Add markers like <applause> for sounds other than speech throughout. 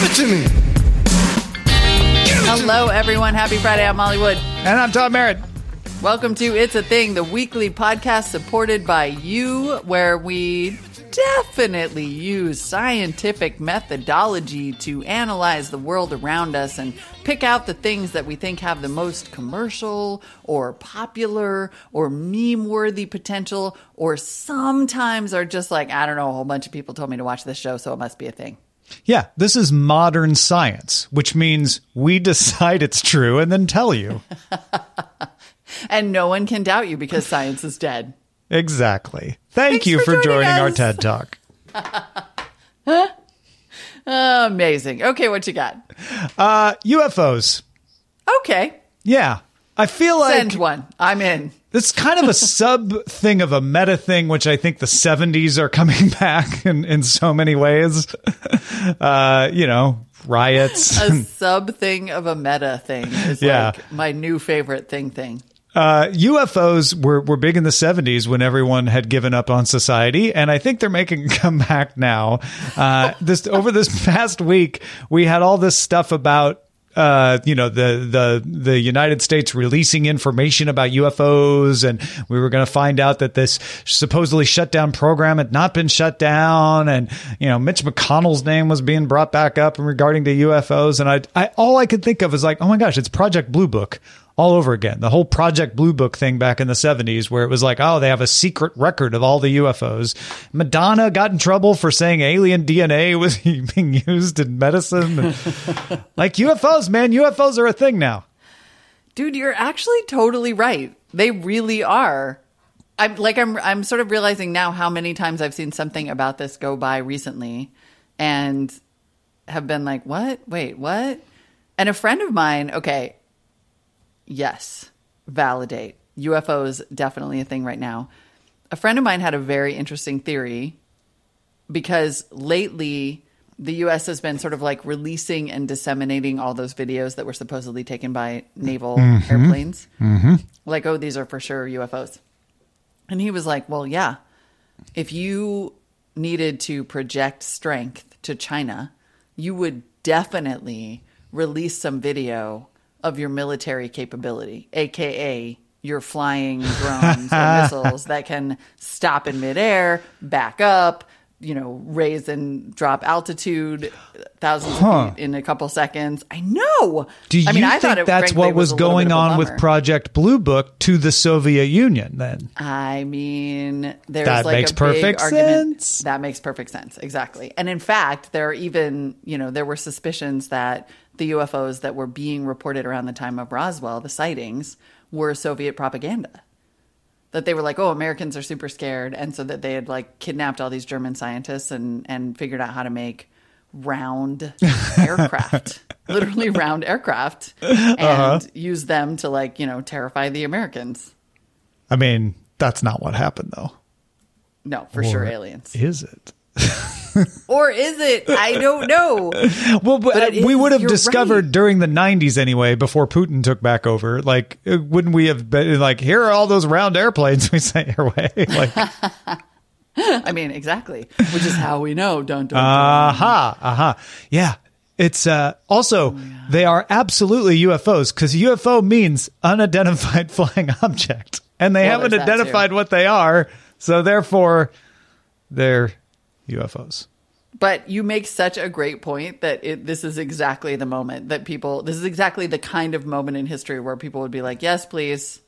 Give it to me. Hello, everyone. Happy Friday. I'm Molly Wood. And I'm Tom Merritt. Welcome to It's a Thing, the weekly podcast supported by you, where we definitely use scientific methodology to analyze the world around us and pick out the things that we think have the most commercial or popular or meme worthy potential, or sometimes are just like, I don't know, a whole bunch of people told me to watch this show, so it must be a thing. Yeah, this is modern science, which means we decide it's true and then tell you. <laughs> And no one can doubt you because science is dead. Exactly. Thank Thanks you for for, joining joining our. TED Talk. <laughs> Amazing. Okay, what you got? Uh, UFOs. Okay. Yeah. I feel like Send one. I'm in. It's kind of a sub thing of a meta thing, which I think the 70s are coming <laughs> back in, in so many ways. <laughs> Uh, you know, riots. A sub thing of a meta thing is Yeah. like my new favorite thing thing. Uh, UFOs were, were big in the 70s when everyone had given up on society, and I think they're making a comeback now. Uh, this over this <laughs> past week, we had all this stuff about uh, you know the the the United States releasing information about UFOs, and we were going to find out that this supposedly shut down program had not been shut down, and you know Mitch McConnell's name was being brought back up in regarding to UFOs, and I, I all I could think of was like, oh my gosh, it's Project Blue Book all over again. The whole Project Blue Book thing back in the 70s, where it was like, oh, they have a secret record of all the UFOs. Madonna got in trouble for saying alien DNA was <laughs> being used in medicine. <laughs> like UFOs, man, UFOs are a thing now. Dude, you're actually totally right. They really are. I'm like I'm I'm sort of realizing now how many times I've seen something about this go by recently and have been like, "What? Wait, what?" And a friend of mine, okay, yes, validate. UFOs definitely a thing right now. A friend of mine had a very interesting theory because lately the US has been sort of like releasing and disseminating all those videos that were supposedly taken by naval mm-hmm. Mm-hmm. airplanes. Mm-hmm. Like, oh, these are for sure UFOs. And he was like, well, yeah, if you needed to project strength to China, you would definitely release some video of your military capability, aka your flying drones or missiles that can stop in midair, back up, you know, raise and drop altitude thousands Huh. of feet in a couple seconds. I know. Do you I mean, I think thought it, that's frankly, what was little going bit of a on with. Project Blue Book to the Soviet Union then? I mean, there's That like makes a big perfect argument. sense. That makes perfect sense, exactly. And in fact, there are even, you know, there were suspicions that the UFOs that were being reported around the time of Roswell, the sightings, were Soviet propaganda. That they were like, oh, Americans are super scared, and so that they had like kidnapped all these German scientists and and figured out how to make round <laughs> aircraft, literally round aircraft, and Uh-huh. use them to like you know terrify the Americans. I mean, that's not what happened though. No, for sure, aliens. Is it? <laughs> <laughs> Or is it? I don't know. <laughs> Well, but, But it we is- would have discovered right. during the 90s anyway, before Putin took back over. Like, uh, wouldn't we have been like, here are all those round airplanes we <laughs> sent your way? Like, I mean, exactly. Which is how we know. Don't don't. aha, aha. Yeah. It's uh, also, they are absolutely UFOs because UFO means unidentified flying object. And they Well, haven't there's that, too. identified what they are. So therefore, they're UFOs. But you make such a great point that it, this is exactly the moment that people. This is exactly the kind of moment in history where people would be like, "Yes, please."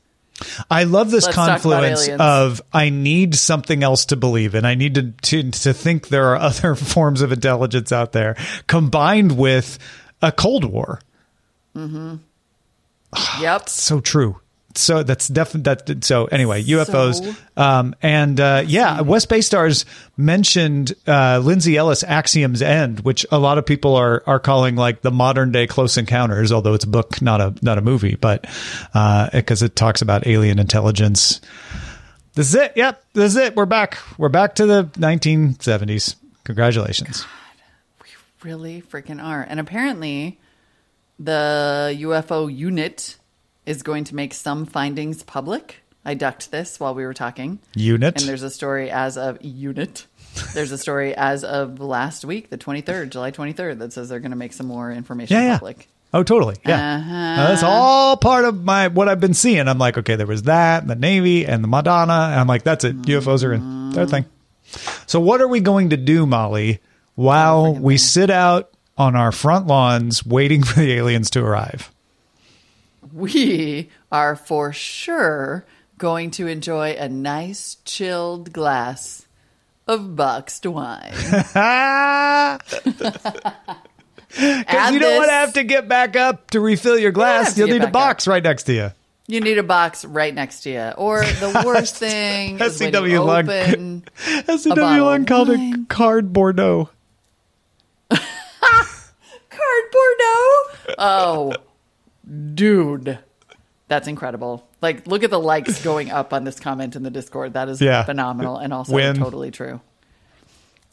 I love this Let's confluence of I need something else to believe in. I need to, to to think there are <laughs> other forms of intelligence out there, combined with a Cold War. Mm-hmm. <sighs> Yep. So true. So that's definitely that. So anyway, UFOs, So um, and uh, yeah, West Bay Stars mentioned uh, Lindsay Ellis' Axiom's End, which a lot of people are are calling like the modern day Close Encounters, although it's a book, not a not a movie, but because it talks about alien intelligence. This is it. Yep, this is it. We're back. We're back to the 1970s. Congratulations. We really freaking are. And apparently, the UFO unit is going to make some findings public. I ducked this while we were talking. Unit. And there's a story as of unit. There's a story as of last week, the 23rd, July 23rd, that says they're going to make some more information yeah, yeah. public. Oh, totally. Yeah. Uh-huh. Uh, that's all part of my what I've been seeing. I'm like, okay, there was that, and the Navy, and the Madonna. And I'm like, that's it. UFOs are in their thing. So, what are we going to do, Molly, while we sit out on our front lawns waiting <laughs> for the aliens to arrive? We are for sure going to enjoy a nice chilled glass of boxed wine. <laughs> Because you don't want to have to get back up to refill your glass. to You'll need a box right next to you. You need a box right next to you. Or <laughs> the worst thing is when you lug. open <laughs> SCW of called it card Bordeaux. cardboard Oh, dude. That's incredible. Like, look at the likes going up on this comment in the Discord. That is Yeah. phenomenal and also Win. totally true.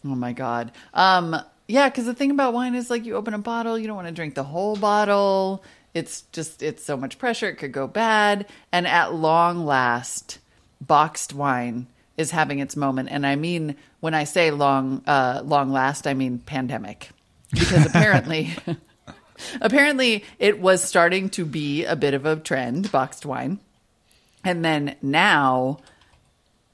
Oh my god. Um, yeah, because the thing about wine is like you open a bottle, you don't want to drink the whole bottle. It's just it's so much pressure, it could go bad. And at long last, boxed wine is having its moment. And I mean when I say long uh long last, I mean pandemic. Because <laughs> apparently apparently it was starting to be a bit of a trend, boxed wine. And then now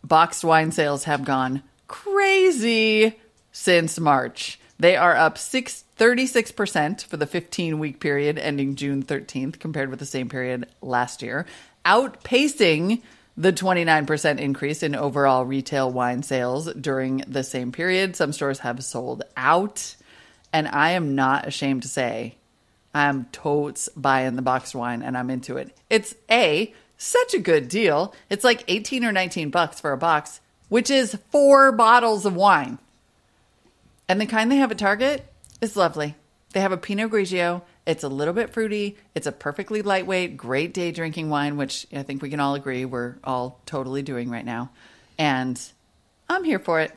boxed wine sales have gone crazy since March. They are up six, 36% for the 15 week period ending June 13th compared with the same period last year, outpacing the 29% increase in overall retail wine sales during the same period. Some stores have sold out, and I am not ashamed to say I'm totes buying the boxed wine and I'm into it. It's a such a good deal. It's like 18 or 19 bucks for a box, which is four bottles of wine. And the kind they have at Target is lovely. They have a Pinot Grigio. It's a little bit fruity. It's a perfectly lightweight, great day drinking wine, which I think we can all agree we're all totally doing right now. And I'm here for it.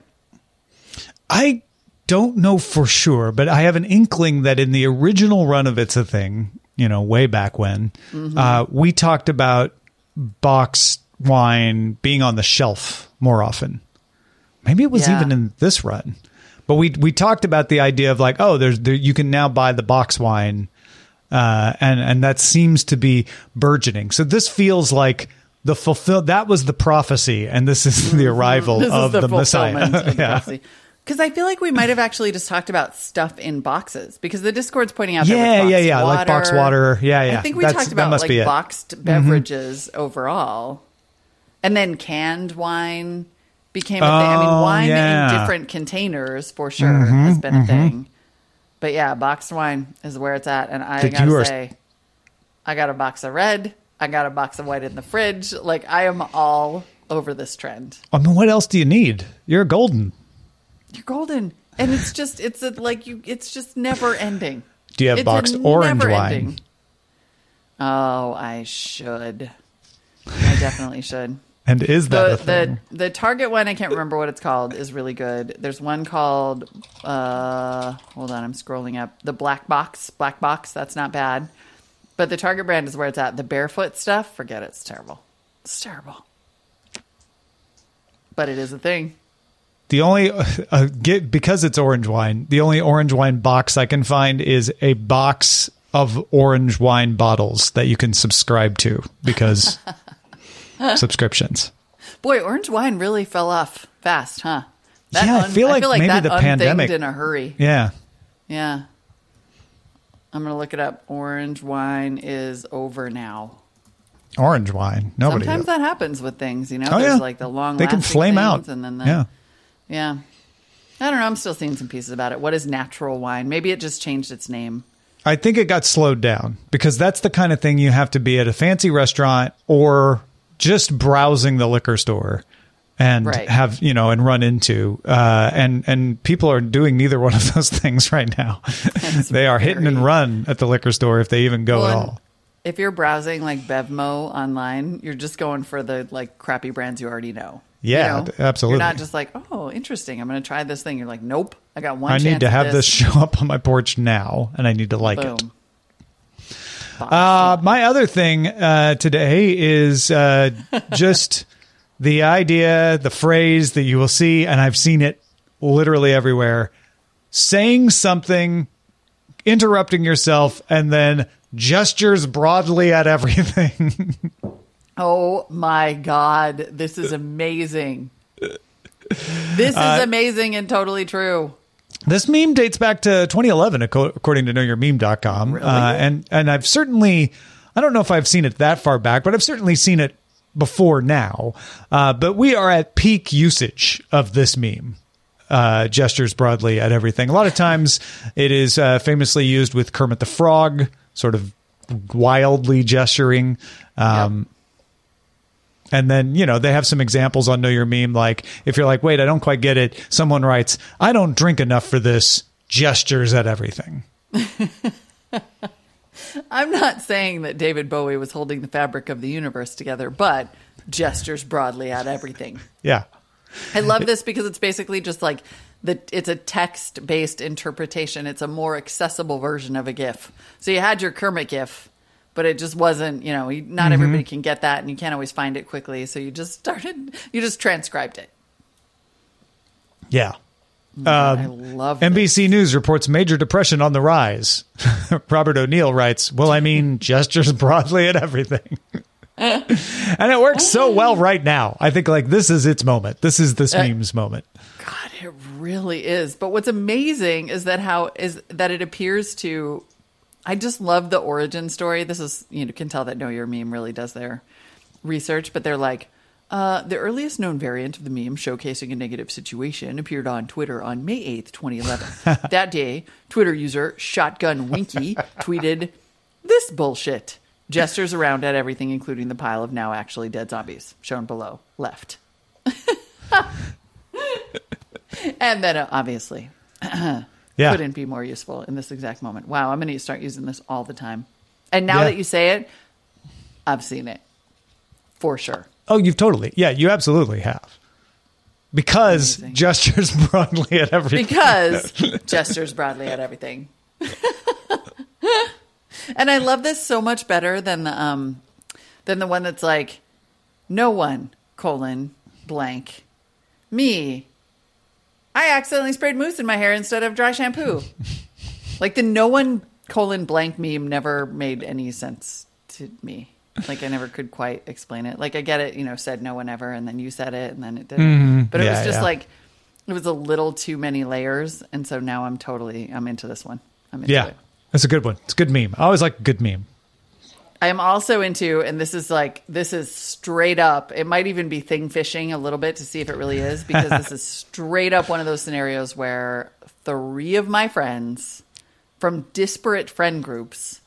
I don't know for sure, but I have an inkling that in the original run of It's a Thing, you know, way back when, uh, we talked about boxed wine being on the shelf more often. Maybe it was Yeah. even in this run, but we we talked about the idea of like, oh, there's there, you can now buy the box wine, uh, and and that seems to be burgeoning. So this feels like the fulfill. That was the prophecy, and this is the arrival This of is the, the, Messiah. the <laughs> yeah. Because I feel like we might have actually just talked about stuff in boxes because the Discord's pointing out. Yeah, yeah, yeah, like box water. Yeah, yeah. I think we That's- talked about must like be it. Mm-hmm. boxed beverages overall, and then canned wine became a thing. I mean, Oh, wine yeah. Mm-hmm, in different containers for sure has been a thing. But yeah, boxed wine is where it's at, and I gotta say, I got a box of red. I got a box of white in the fridge. Like I am all over this trend. I mean, what else do you need? You're golden. You're golden, and it's just it's a, like you. It's just never ending. Do you have It's boxed orange wine? ending. Oh, I should. I definitely should. And is that The a thing? the the Target one I can't remember what it's called is really good. There's one called uh hold on, I'm scrolling up. The Black Box, Black Box, that's not bad. But the Target brand is where it's at. The barefoot stuff, forget it, it's terrible. It's terrible. But it is a thing. The only <laughs> uh, get because it's orange wine. The only orange wine box I can find is a box of orange wine bottles that you can subscribe to because <laughs> subscriptions. Boy, orange wine really fell off fast, huh? Yeah, I feel like maybe that the unthinged pandemic- in a hurry. Yeah. Yeah. I'm gonna look it up. Orange wine is over now. Orange wine. Nobody. Sometimes does. that happens with things, you know. Oh, There's yeah. like the long They can flame out. and then the, yeah. Yeah. I don't know. I'm still seeing some pieces about it. What is natural wine? Maybe it just changed its name. I think it got slowed down because that's the kind of thing you have to be at a fancy restaurant or just browsing the liquor store and Right. have you know and run into uh, and and people are doing neither one of those <laughs> things right now. they are hitting and run at the liquor store if they even go at all. If you're browsing like Bevmo online, you're just going for the like crappy brands you already know. Yeah, You d- absolutely. You're not just like, oh, interesting. I'm going to try this thing. You're like, nope. I got one. I need to have this show up on my porch now, and I need to like it. Boom. Uh, my other thing uh, today is uh, <laughs> just the idea, the phrase that you will see, and I've seen it literally everywhere saying something, interrupting yourself, and then gestures broadly at everything. <laughs> Oh my God. This is amazing. This is Uh, amazing and totally true. This meme dates back to 2011, according to knowyourmeme.com. Really? Uh, and, and I've certainly, I don't know if I've seen it that far back, but I've certainly seen it before now. Uh, but we are at peak usage of this meme. Uh, gestures broadly at everything. A lot of times it is uh, famously used with Kermit the Frog, sort of wildly gesturing. Um, And then, you know, they have some examples on Know Your Meme. Like, if you're like, wait, I don't quite get it, someone writes, I don't drink enough for this, gestures at everything. <laughs> I'm not saying that David Bowie was holding the fabric of the universe together, but gestures broadly at everything. <laughs> Yeah. I love this because it's basically just like the it's a text based interpretation. It's a more accessible version of a GIF. So you had your Kermit GIF, but it just wasn't. You know, not Mm-hmm. everybody can get that, and you can't always find it quickly. So you just <laughs> started. You just transcribed it. Yeah. Mm, I um, love. NBC News reports major depression on the rise. <laughs> Robert O'Neill writes, Well, I mean, <laughs> gestures broadly at everything. and it works so mm-hmm. well right now. I think, like, this is its moment. This is this uh, meme's moment. God, it really is. But what's amazing is that how is that it appears to. I just love the origin story. This is you know can tell that Know Your Meme really does their research, but they're like. Uh, the earliest known variant of the meme showcasing a negative situation appeared on Twitter on May 8th, 2011. <laughs> that day, Twitter user Shotgun Winky <laughs> tweeted, This bullshit. Gestures around at everything, including the pile of now actually dead zombies, shown below, left. <laughs> and then, uh, obviously, <clears throat> Yeah. couldn't be more useful in this exact moment. Wow, I'm going to start using this all the time. And now Yeah. that you say it, I've seen it for sure. Oh, you've totally. Yeah, you absolutely have. Because Amazing. gestures <laughs> broadly at everything. Because <laughs> gestures broadly at everything. <laughs> and I love this so much better than the um than the one that's like no one colon blank me. I accidentally sprayed mousse in my hair instead of dry shampoo. <laughs> like the no one colon blank meme never made any sense to me. Like I never could quite explain it. Like I get it, you know, said no one ever, and then you said it, and then it didn't. Mm-hmm. But it Yeah, was just yeah. like it was a little too many layers, and so now I'm totally I'm into this one. I'm into Yeah. it. That's a good one. It's a good meme. I always like a good meme. I am also into, and this is like this is straight up. It might even be thing fishing a little bit to see if it really is, because this is <laughs> straight up one of those scenarios where three of my friends from disparate friend groups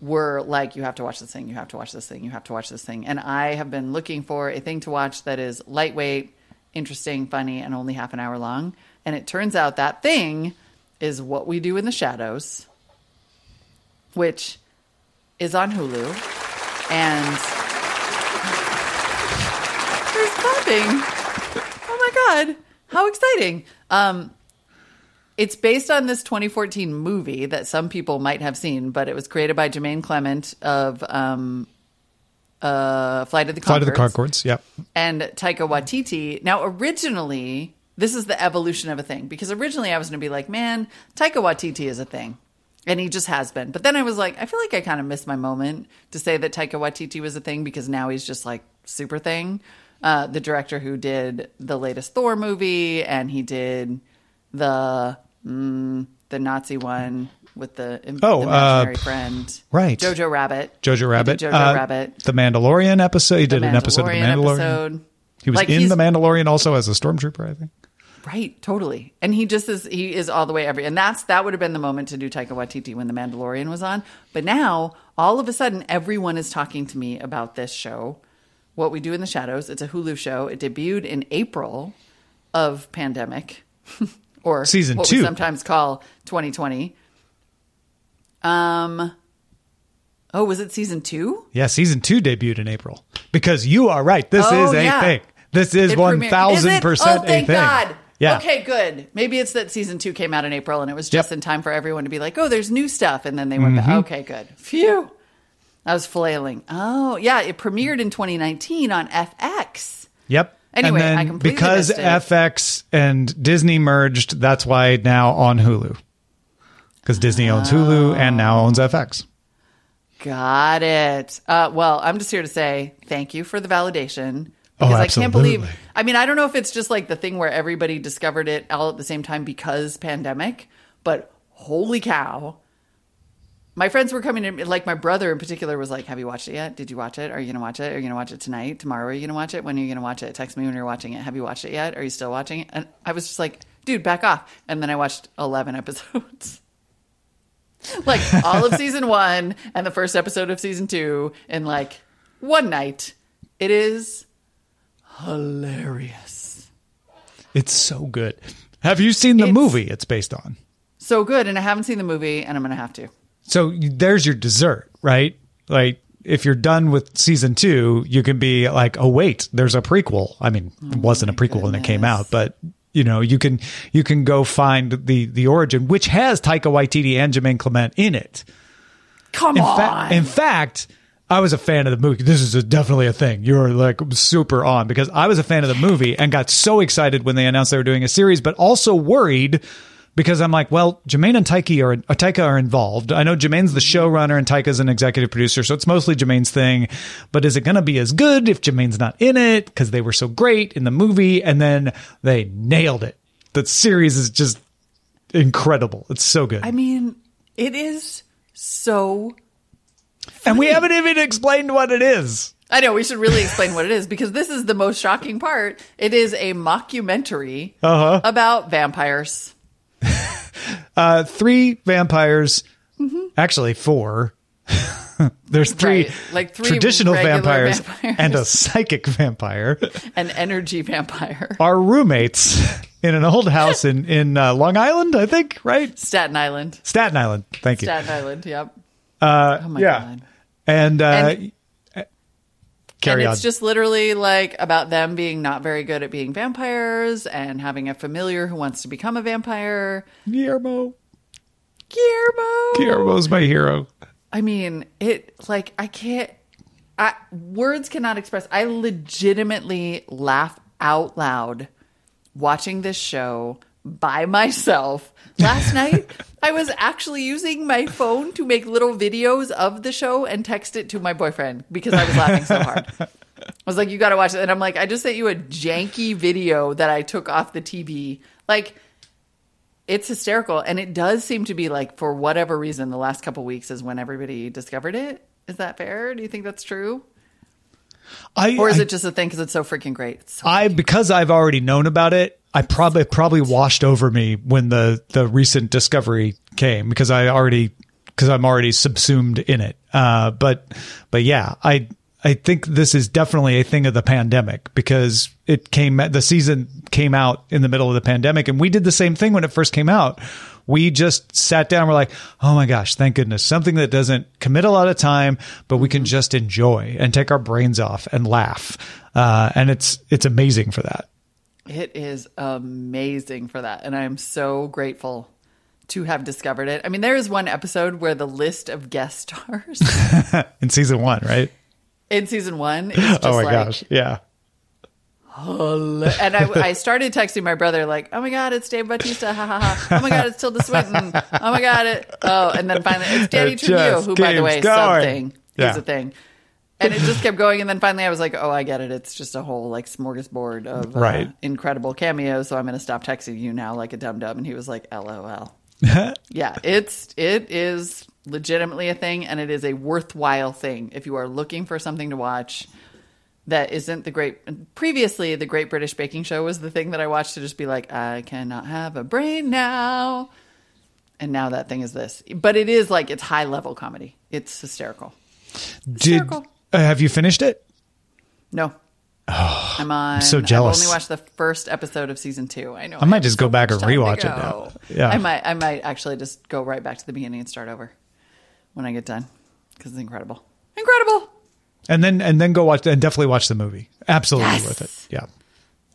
were like, "You have to watch this thing. You have to watch this thing. You have to watch this thing." And I have been looking for a thing to watch that is lightweight, interesting, funny, and only half an hour long. And it turns out that thing is what we do in the shadows, which is on Hulu, and clapping. Oh my god, how exciting! Um, it's based on this 2014 movie that some people might have seen, but it was created by Jermaine Clement of um, uh, Flight of the Conchords Flight of the Conchords. Yep. and Taika Waititi. Now, originally, this is the evolution of a thing because originally I was going to be like, man, Taika Waititi is a thing. And he just has been. But then I was like, I feel like I kind of missed my moment to say that Taika Waititi was a thing because now he's just like super thing. Uh, the director who did the latest Thor movie and he did the mm, the Nazi one with the, im- Oh, the uh, friend. right. Jojo Rabbit. Jojo Rabbit. Jojo Uh, Rabbit. The Mandalorian episode. He did an episode of The Mandalorian. episode. He was Like, in The Mandalorian also as a stormtrooper, I think. Right, totally. And he just is he is all the way every and that's that would have been the moment to do Taika Waititi when The Mandalorian was on. But now, all of a sudden, everyone is talking to me about this show, What We Do in the Shadows. It's a Hulu show. It debuted in April of pandemic. <laughs> or Season what two. we sometimes call 2020. Um Oh, was it season two? Yeah, season two debuted in April. Because you are right. This Oh, is a yeah. thing. This is one thousand percent Oh, a thank thing. God. Yeah. Okay, good. Maybe it's that season two came out in April and it was just Yep. in time for everyone to be like, oh, there's new stuff. And then they went Mm-hmm. back. Okay, good. Phew. I was flailing. Oh, yeah. It premiered in 2019 on FX. Yep. Anyway, and then I completely because. FX and Disney merged, that's why now on Hulu. Because Disney owns Hulu and now owns FX. Got it. Uh, well, I'm just here to say thank you for the validation. Oh, Because I can't believe. I mean, I don't know if it's just like the thing where everybody discovered it all at the same time because pandemic, but holy cow. My friends were coming in, like my brother in particular was like, Have you watched it yet? Did you watch it? Are you going to watch it? Are you going to watch it tonight? Tomorrow? Are you going to watch it? When are you going to watch it? Text me when you're watching it. Have you watched it yet? Are you still watching it? And I was just like, Dude, back off. And then I watched 11 <laughs> episodes. like all of season <laughs> one and the first episode of season two in like one night. It is hilarious. It's so good. Have you seen the It's- movie it's based on? So good. And I haven't seen the movie and I'm going to have to. So there's your dessert, right? Like if you're done with season two, you can be like, oh wait, there's a prequel. I mean, it oh wasn't a prequel when it came out, but you know, you can you can go find the the origin, which has Taika Waititi and Jermaine Clement in it. Come In, on. fa- in fact, I was a fan of the movie. This is a, definitely a thing. You're like super on because I was a fan of the movie and got so excited when they announced they were doing a series, but also worried because I'm like, well, Jermaine and Taika are, uh, Taika are involved. I know Jermaine's the showrunner and Taika's an executive producer, so it's mostly Jermaine's thing. But is it going to be as good if Jermaine's not in it because they were so great in the movie and then they nailed it? The series is just incredible. It's so good. I mean, it is so. and we haven't even explained what it is. I know we should really explain what it is because this is the most shocking part. It is a mockumentary Uh-huh. about vampires. Uh, three vampires, actually four. <laughs> There's three, Right, like three traditional vampires, vampires. and a psychic vampire <laughs> An energy vampire. are roommates in an old house in in uh, Long Island, I think, right? Staten Island. Staten Island. Thank you. Staten Island, yep. Uh, oh my yeah. God. And, uh, And- carry and on. it's just literally like about them being not very good at being vampires and having a familiar who wants to become a vampire. Guillermo. Guillermo. Guillermo's my hero. I mean, it like I can't. I, words cannot express. I legitimately laugh out loud watching this show by myself. Last <laughs> night, I was actually using my phone to make little videos of the show and text it to my boyfriend because I was laughing so hard. I was like, "You got to watch it," and I'm like, "I just sent you a janky video that I took off the TV." Like, it's hysterical, and it does seem to be like for whatever reason, the last couple weeks is when everybody discovered it. Is that fair? Do you think that's true, I, or is I- it just a thing because it's so freaking great? So I because I've already known about it. I probably probably washed over me when the the recent discovery came because I already because I'm already subsumed in it. Uh, but but yeah, I I think this is definitely a thing of the pandemic because it came the season came out in the middle of the pandemic and we did the same thing when it first came out. We just sat down. We're like, oh my gosh, thank goodness, something that doesn't commit a lot of time, but we can just enjoy and take our brains off and laugh. Uh, and it's it's amazing for that. It is amazing for that. And I'm so grateful to have discovered it. I mean, there is one episode where the list of guest stars <laughs> in season one, right? In season one is <laughs> just oh my like, gosh, yeah. and I, I started texting my brother like, "Oh my god, it's Dave Bautista! Ha ha ha! Oh my god, it's Tilda Swinton! Oh my god, it! <laughs> Oh!" And then finally, it's Danny It Trejo, who, by the way, going. something Yeah. is a thing. And it just kept going, and then finally, I was like, "Oh, I get it. It's just a whole like smorgasbord of uh, Right. incredible cameos." So I'm going to stop texting you now like a dum dum. And he was like, "LOL." <laughs> yeah, it's it is legitimately a thing, and it is a worthwhile thing if you are looking for something to watch. that isn't the great. Previously, the Great British Baking Show was the thing that I watched to just be like, I cannot have a brain now. And now that thing is this, but it is like it's high level comedy. It's hysterical. Did Hysterical. uh, have you finished it? No. <sighs> I'm on. so jealous. I've only watched the first episode of season two. I know. I might have just so go back and time to rewatch it now. Yeah. I might. I might actually just go right back to the beginning and start over when I get done because it's incredible. Incredible. And then and then go watch and definitely watch the movie. Absolutely Yes. worth it. Yeah.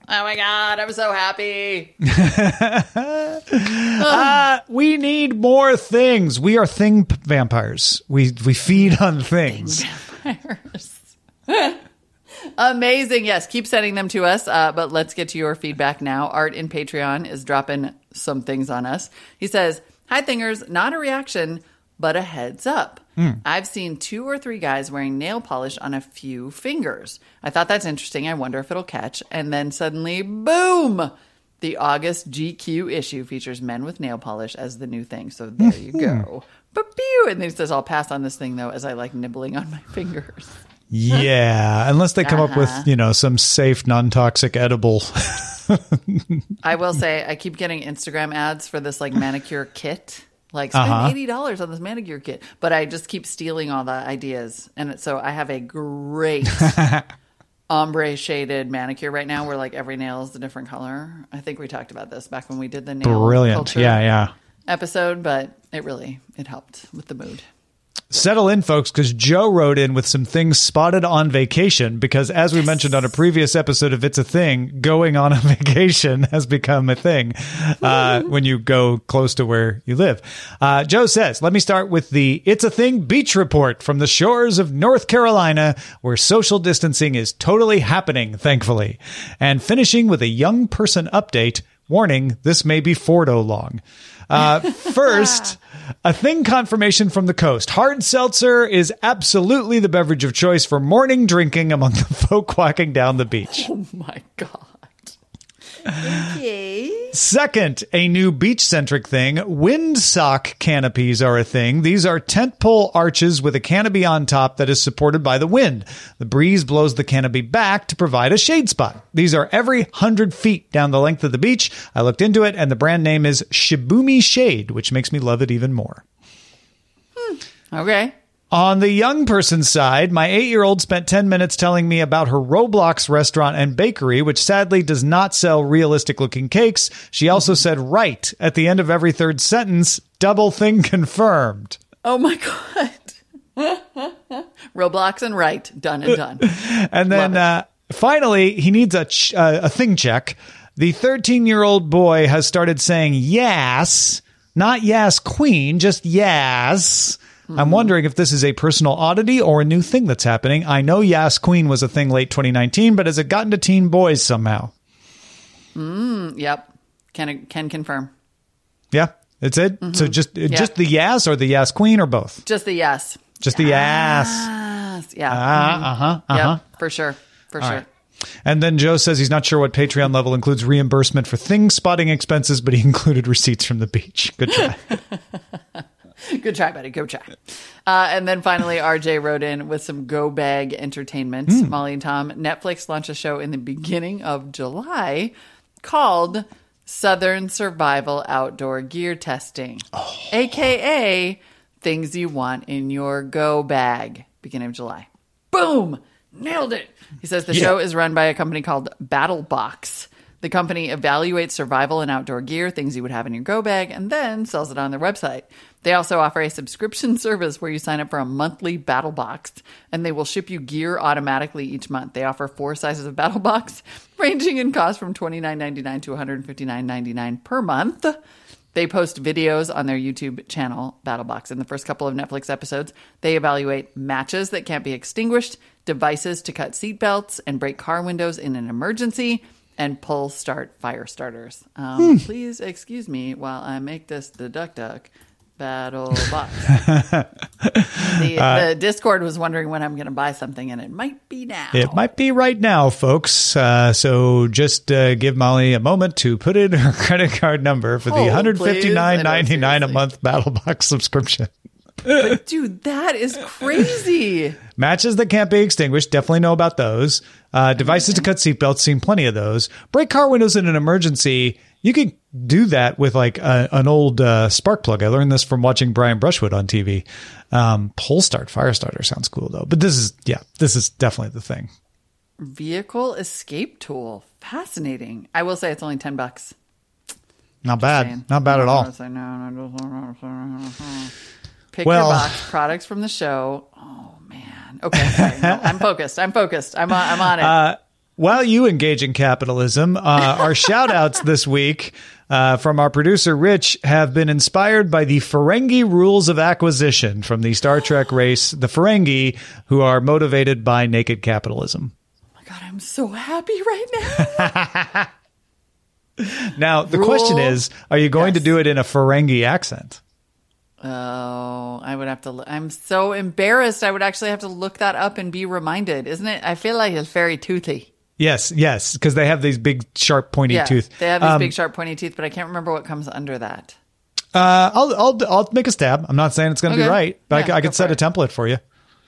Oh my god! I'm so happy. <laughs> We need more things. We are thing p- vampires. We we feed on things. Vampires. <laughs> Amazing. Yes, keep sending them to us. Uh, but let's get to your feedback now. Art in Patreon is dropping some things on us. He says, Hi, Thingers. Not a reaction, but a heads up. I've seen two or three guys wearing nail polish on a few fingers. I thought that's interesting. I wonder if it'll catch. And then suddenly, boom! The August GQ issue features men with nail polish as the new thing. So there you go. But pew! And then he says, I'll pass on this thing though, as I like nibbling on my <laughs> fingers. Yeah, unless they come up Uh-huh. with, you know, some safe non-toxic edible. <laughs> I will say I keep getting Instagram ads for this like manicure kit. Like spend Uh-huh. eighty dollars on this manicure kit, but I just keep stealing all the ideas, and so I have a great <laughs> ombre shaded manicure right now, where like every nail is a different color. I think we talked about this back when we did the nail Brilliant. Yeah, yeah. episode, but it really it helped with the mood. Settle in, folks, because Joe wrote in with some things spotted on vacation. Because as we mentioned on a previous episode of It's a Thing, going on a <laughs> vacation has become a thing uh, when you go close to where you live. Uh, Joe says, let me start with the It's a Thing beach report from the shores of North Carolina, where social distancing is totally happening, thankfully. And finishing with a young person update. Warning, this may be Fordo long. Uh, <laughs> first, a thing confirmation from the coast. Hard seltzer is absolutely the beverage of choice for morning drinking among the <laughs> folk walking down the beach. Oh my god! Okay. Second, a new beach centric thing. Windsock canopies are a thing. These are tent pole arches with a canopy on top that is supported by the wind. The breeze blows the canopy back to provide a shade spot. These are every hundred feet down the length of the beach. I looked into it and the brand name is Shibumi Shade, which makes me love it even more. Hmm. Okay. On the young person's side, my eight year old spent 10 minutes telling me about her Roblox restaurant and bakery, which sadly does not sell realistic looking cakes. She also said, right at the end of every third sentence, double thing <laughs> confirmed. Oh my god. <laughs> Roblox and right, done and done. <laughs> And then uh, finally, he needs a, ch- uh, a thing check. The 13 year old boy has started saying yes, not yes, queen, just yes. I'm wondering if this is a personal oddity or a new thing that's happening. I know Yas Queen was a thing late 2019, but has it gotten to teen boys somehow? Mm, Yep. Can can confirm. Yeah, that's it. So just just the Yas or the Yas Queen or both? Just the yes. Just the Yas. Yeah. Uh huh. Uh huh. Yep. For sure. For sure. right. And then Joe says he's not sure what Patreon level includes reimbursement for thing spotting expenses, but he <laughs> included receipts from the beach. Good try. <laughs> <laughs> Good try, buddy. Go try. Uh, and then finally, <laughs> RJ wrote in with some go bag entertainment. Hmm. Molly and Tom, Netflix launched a show in the beginning of July called Southern Survival Outdoor Gear Testing, Oh. aka things you want in your go bag. Beginning of July. Boom! Nailed it. He says the show is run by a company called Battle Box. The company evaluates survival and outdoor gear, things you would have in your go bag, and then sells it on their website. They also offer a subscription <laughs> service where you sign up for a monthly battle box and they will ship you gear automatically each month. They offer four sizes of battle box, <laughs> ranging in cost from $29.99 to $159.99 per month. They post videos on their YouTube channel, Battlebox. In the first couple of Netflix episodes, they evaluate matches that can't be extinguished, devices to cut seatbelts and break car windows in an emergency, and pull start fire starters. Um, Please excuse me while I make this the Duck Duck Battle <laughs> Box. <laughs> the, the Discord was wondering when I'm going to buy something, and it might be now. It might be right now, folks. Uh, so just uh, give Molly a moment to put in her <laughs> credit card number for the Hold, know, $159.99 a month battle box subscription. But dude, that is crazy. <laughs> Matches that can't be extinguished, definitely know about those. Uh, devices to cut seatbelts, seen plenty of those. Break car windows in an emergency. You could do that with like a, an old uh, spark plug. I learned this from watching Brian Brushwood on TV. Um, pole start, fire starter sounds cool though. But this is, yeah, this is definitely the thing. Vehicle escape tool. Fascinating. I will say it's only 10 bucks. Not bad. Not bad at all. Pick Well- your box products from the show. Oh man. Okay, sorry. No, <laughs> I'm focused. I'm focused. I'm on, I'm on it. Uh, While you engage in capitalism, uh, <laughs> our shout outs this week uh, from our producer Rich have been inspired by the Ferengi rules of acquisition from the Star Trek <gasps> race, the Ferengi, who are motivated by naked capitalism. Oh my God, I'm so happy right now. <laughs> Now, the question is are you going to do it in a Ferengi accent? Oh, I would have to. look- I'm so embarrassed. I would actually have to look that up and be reminded, isn't it? I feel like it's very toothy. Yes, yes, because they have these big, sharp, pointy Yeah, tooth. they have these Um, big, sharp, pointy teeth, but I can't remember what comes under that. Uh, I'll, I'll, I'll make a stab. I'm not saying it's going to be right, but I Yeah, I, go could set for a template for you.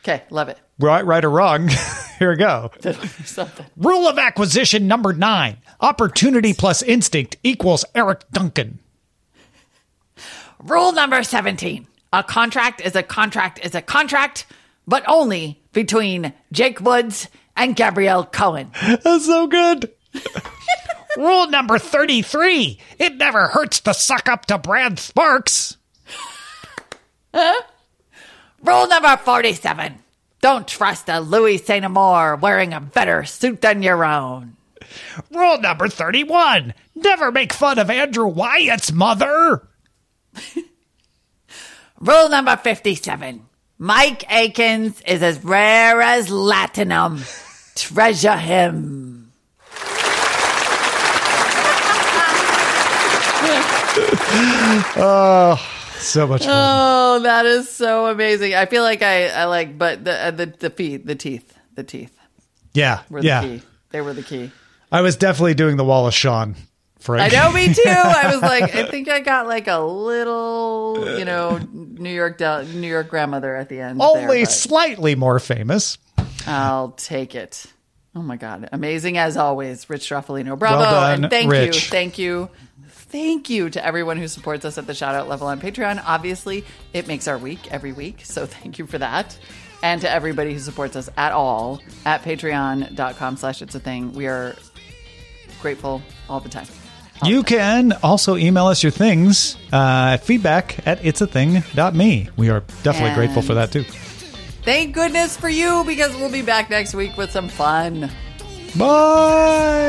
Okay, love it. Right, right or wrong. <laughs> Here we go. <laughs> Rule of acquisition number nine opportunity plus instinct equals Eric Duncan. Rule number 17. A contract is a contract is a contract, but only between Jake Woods and Gabrielle Cohen. <laughs> That's so good. <laughs> Rule number 33 it never hurts to suck up to Brad Sparks. Huh? <laughs> Rule number 47. Don't trust a Louis St. Amour wearing a better suit than your own. Rule number 31 never make fun of Andrew Wyatt's mother. <laughs> Rule number 57. Mike Akins is as rare as latinum. Treasure him. <laughs> oh So much fun. Oh, that is so amazing. I feel like I, I like, but the, uh, the, the feet, the teeth, the teeth yeah, were the yeah. key. They were the key. I was definitely doing the Wallace Shawn. For I know, me <laughs> too. I was like, I think I got like a little, you know, New York, Del- New York grandmother at the end. Only there, slightly more famous. I'll take it. Oh my god, amazing as always, Rich Struffolino. Bravo, Well done, and thank you, thank you, thank you to everyone who supports us at the shout out level on Patreon. Obviously, it makes our week every week, so thank you for that. And to everybody who supports us at all at patreon.com slash it's a thing. We are grateful all the time. You can also email us your things, uh, feedback at it'sathing.me. We are definitely And- grateful for that too. Thank goodness for you because we'll be back next week with some fun. Bye.